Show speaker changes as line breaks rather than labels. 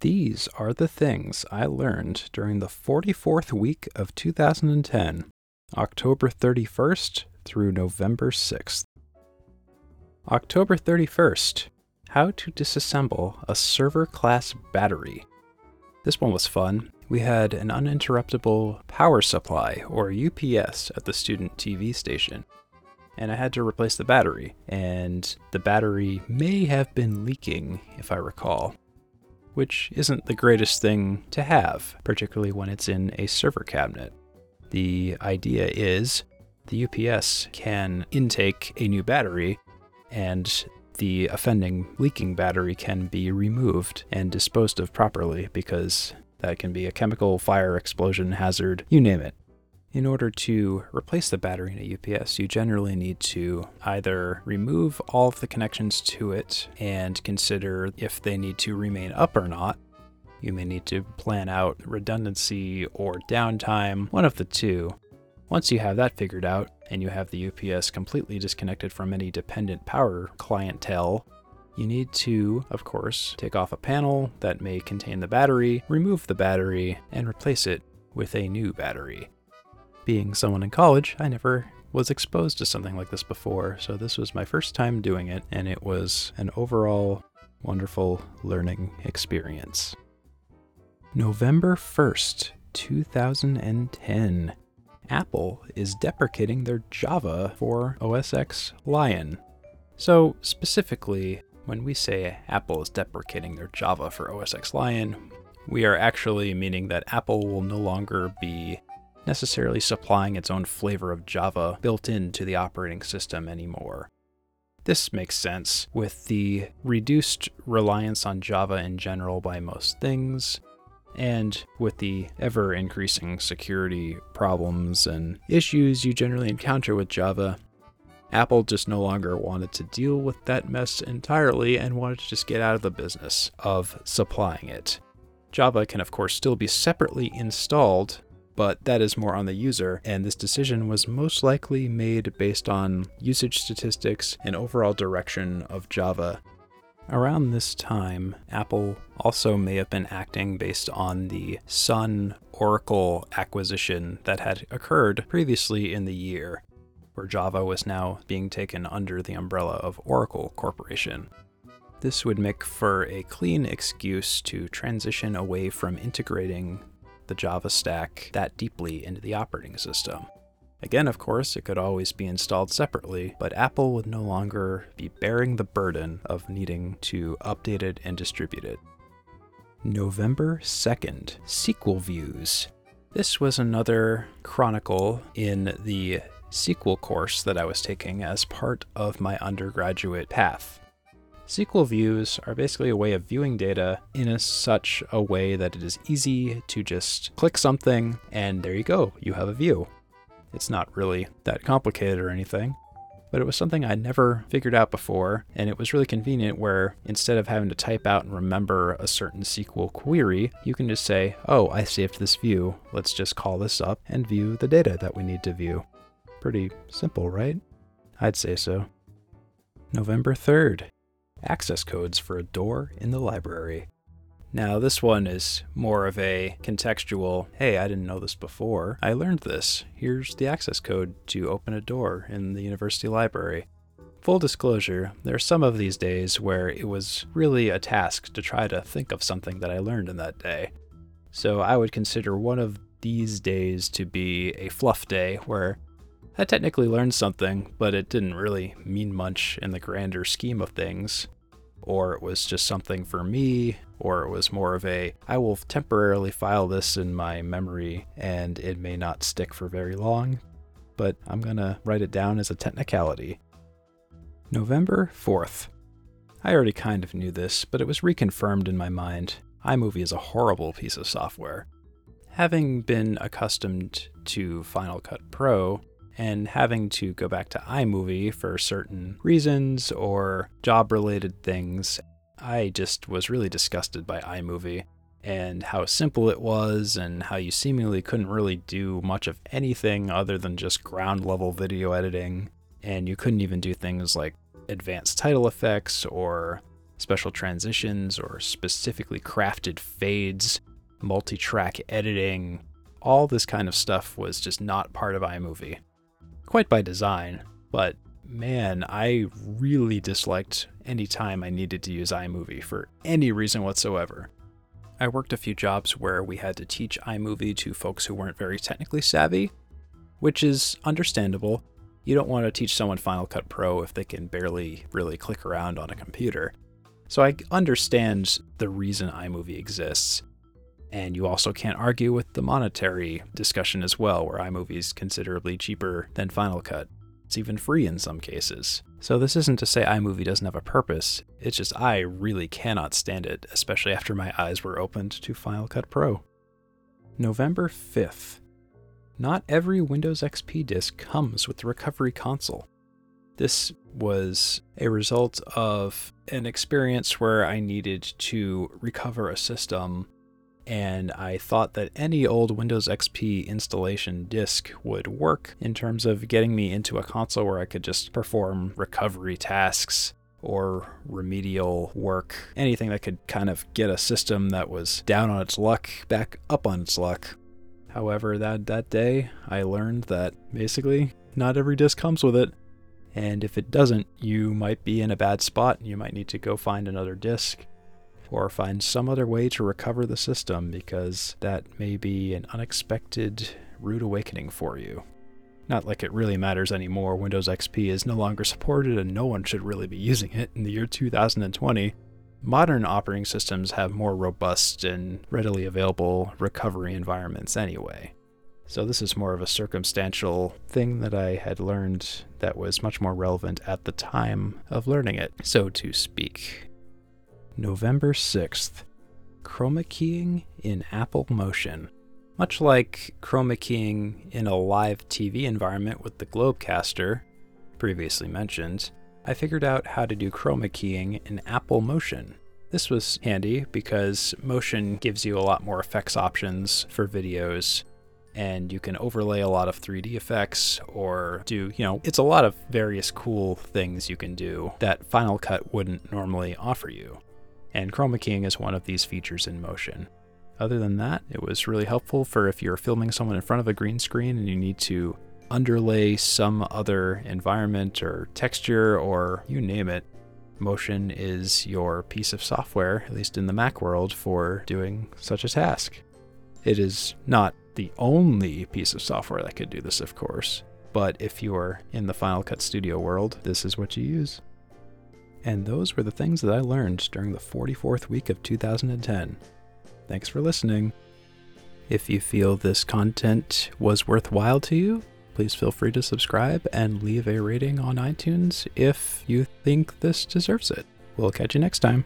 These are the things I learned during the 44th week of 2010, October 31st through November 6th. October 31st How to disassemble a server class battery. This one was fun. We had an uninterruptible power supply, or UPS, at the student TV station. And I had to replace the battery, and the battery may have been leaking, if I recall which isn't the greatest thing to have, particularly when it's in a server cabinet. The idea is the UPS can intake a new battery, and the offending leaking battery can be removed and disposed of properly because that can be a chemical, fire, explosion, hazard, you name it. In order to replace the battery in a UPS, you generally need to either remove all of the connections to it and consider if they need to remain up or not. You may need to plan out redundancy or downtime, one of the two. Once you have that figured out, and you have the UPS completely disconnected from any dependent power clientele, you need to, of course, take off a panel that may contain the battery, remove the battery, and replace it with a new battery being someone in college, I never was exposed to something like this before, so this was my first time doing it, and it was an overall wonderful learning experience. November 1st, 2010. Apple is deprecating their Java for OS X Lion. So, specifically, when we say Apple is deprecating their Java for OS X Lion, we are actually meaning that Apple will no longer be necessarily supplying its own flavor of Java built into the operating system anymore. This makes sense with the reduced reliance on Java in general by most things, and with the ever increasing security problems and issues you generally encounter with Java, Apple just no longer wanted to deal with that mess entirely and wanted to just get out of the business of supplying it. Java can, of course, still be separately installed but that is more on the user, and this decision was most likely made based on usage statistics and overall direction of Java. Around this time, Apple also may have been acting based on the Sun Oracle acquisition that had occurred previously in the year, where Java was now being taken under the umbrella of Oracle Corporation. This would make for a clean excuse to transition away from integrating the Java stack that deeply into the operating system. Again, of course, it could always be installed separately, but Apple would no longer be bearing the burden of needing to update it and distribute it. November 2nd, SQL Views. This was another chronicle in the SQL course that I was taking as part of my undergraduate path. SQL views are basically a way of viewing data in a, such a way that it is easy to just click something and there you go, you have a view. It's not really that complicated or anything, but it was something I'd never figured out before, and it was really convenient where instead of having to type out and remember a certain SQL query, you can just say, oh, I saved this view, let's just call this up and view the data that we need to view. Pretty simple, right? I'd say so. November 3rd, access codes for a door in the library. Now, this one is more of a contextual hey, I didn't know this before. I learned this. Here's the access code to open a door in the university library. Full disclosure, there are some of these days where it was really a task to try to think of something that I learned in that day. So I would consider one of these days to be a fluff day where I technically learned something, but it didn't really mean much in the grander scheme of things. Or it was just something for me, or it was more of a, I will temporarily file this in my memory and it may not stick for very long, but I'm gonna write it down as a technicality. November 4th. I already kind of knew this, but it was reconfirmed in my mind. iMovie is a horrible piece of software. Having been accustomed to Final Cut Pro, and having to go back to iMovie for certain reasons or job related things, I just was really disgusted by iMovie and how simple it was and how you seemingly couldn't really do much of anything other than just ground level video editing. And you couldn't even do things like advanced title effects or special transitions or specifically crafted fades, multi track editing. All this kind of stuff was just not part of iMovie. Quite by design, but man, I really disliked any time I needed to use iMovie for any reason whatsoever. I worked a few jobs where we had to teach iMovie to folks who weren't very technically savvy, which is understandable. You don't want to teach someone Final Cut Pro if they can barely really click around on a computer. So I understand the reason iMovie exists. And you also can't argue with the monetary discussion as well, where iMovie is considerably cheaper than Final Cut. It's even free in some cases. So this isn't to say iMovie doesn't have a purpose, it's just I really cannot stand it, especially after my eyes were opened to Final Cut Pro. November 5th. Not every Windows XP disk comes with the recovery console. This was a result of an experience where I needed to recover a system, and I thought that any old Windows XP installation disk would work in terms of getting me into a console where I could just perform recovery tasks or remedial work, anything that could kind of get a system that was down on its luck back up on its luck. However, that, that day, I learned that basically not every disc comes with it. And if it doesn't, you might be in a bad spot. And you might need to go find another disc or find some other way to recover the system because that may be an unexpected rude awakening for you. Not like it really matters anymore. Windows XP is no longer supported and no one should really be using it in the year 2020. Modern operating systems have more robust and readily available recovery environments anyway. So, this is more of a circumstantial thing that I had learned that was much more relevant at the time of learning it, so to speak. November 6th Chroma keying in Apple Motion. Much like chroma keying in a live TV environment with the Globecaster, previously mentioned, I figured out how to do chroma keying in Apple Motion. This was handy because Motion gives you a lot more effects options for videos and you can overlay a lot of 3D effects or do, you know, it's a lot of various cool things you can do that Final Cut wouldn't normally offer you. And chroma keying is one of these features in Motion. Other than that, it was really helpful for if you're filming someone in front of a green screen and you need to underlay some other environment or texture or you name it. Motion is your piece of software, at least in the Mac world, for doing such a task. It is not the only piece of software that could do this, of course, but if you're in the Final Cut Studio world, this is what you use. And those were the things that I learned during the 44th week of 2010. Thanks for listening. If you feel this content was worthwhile to you, please feel free to subscribe and leave a rating on iTunes if you think this deserves it. We'll catch you next time.